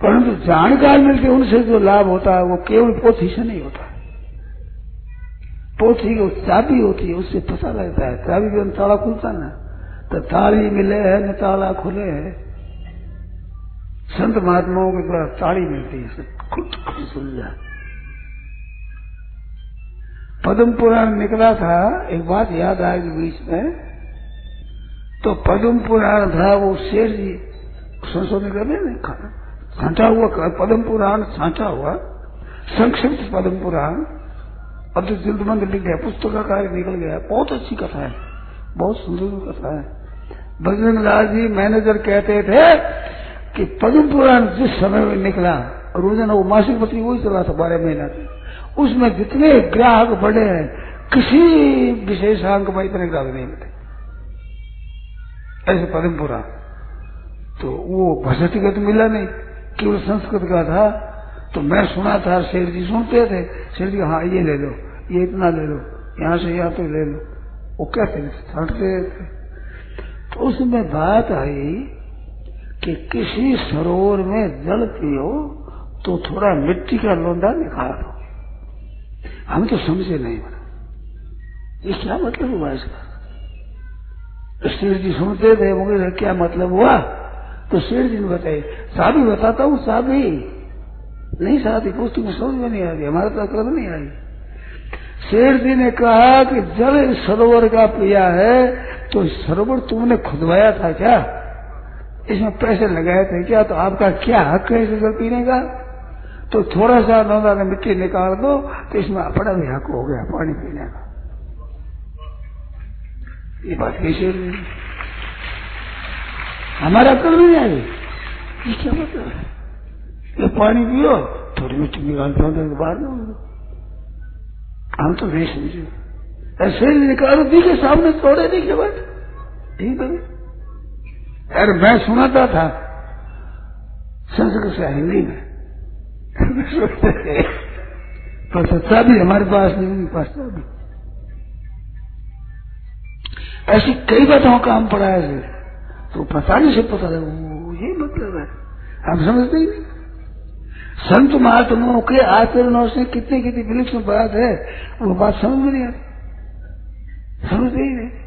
परंतु जानकार मिलके उनसे जो लाभ होता है, वो केवल पोथी से नहीं होता पोथी की चाबी होती है, उससे पता लगता है। चाबी के ताला खुलता ना तो ताली मिले है, न ताला खुले है। संत महात्माओं के द्वारा ताली मिलती है खुद खुद जाए। पद्म पुराण निकला था, एक बात याद आएगी बीच में तो पद्म पुराण था, वो शेर जी, संशोधन कर रहे छांटा हुआ पद्म पुराण छांटा हुआ, संक्षिप्त पद्म पुराण अब तो चिंतमंद लिख गया पुस्तक का कार्य निकल गया, बहुत अच्छी कथा है, बहुत सुंदर कथा है। बजरंग लाल जी मैनेजर कहते थे कि पद्म पुराण जिस समय में निकला रोज़ाना वो मासिक पत्री वही चला था, बारह महीना से, उसमें जितने ग्राहक बढ़े हैं, किसी विशेषांक में इतने ग्राहक नहीं मिले। ऐसे पद्म पुराण। तो वो भसतिगत मिला नहीं। केवल संस्कृत का था तो मैं सुना था, शेर जी सुनते थे। शेर जी हाँ ये ले लो, ये इतना ले लो, यहाँ से यहाँ तो ले लो। वो कहते छाटते थे? तो उसमें बात आई कि किसी सरोवर में जल पियो तो थोड़ा मिट्टी का लोंदा निकाल दो। हम तो समझे नहीं ये क्या मतलब हुआ इसका। शेर जी सुनते थे मुझे क्या मतलब हुआ? तो शेर जी ने बताए साबी बताता हूँ साबी नहीं साथी पुस्तक में समझ में नहीं आ रही, हमारे तो अकल नहीं आ आई शेर जी ने कहा कि जल सरोवर का पिया है तो सरोवर तुमने खुदवाया था क्या? इसमें पैसे लगाए थे क्या? तो आपका क्या हक है इसे जल पीने का? तो थोड़ा सा नौदा ने मिट्टी निकाल दो तो इसमें अपना भी हक हो गया, पानी पीने का। ये बात कैसे हमारा अक्ल नहीं ये क्या मतलब है? ये पानी पियो थोड़ी मिट्टी निकालते होते तो बाहर में हम तो नहीं समझे। ऐसे निकालो दिखे सामने तोड़े दिखे बात ठीक है। अरे मैं सुनाता था। संस्कृत से हिंदी में। पर सच्चा भी हमारे पास नहीं उनके पास भी। ऐसी कई बातों का हम पढ़ा है। तो पता नहीं से पता लगा ये मतलब है। आप समझते ही नहीं। संत महात्मा के आचरणों से कितनी कितनी विलक्षण बात है, वो बात समझ में नहीं आती। समझते ही नहीं।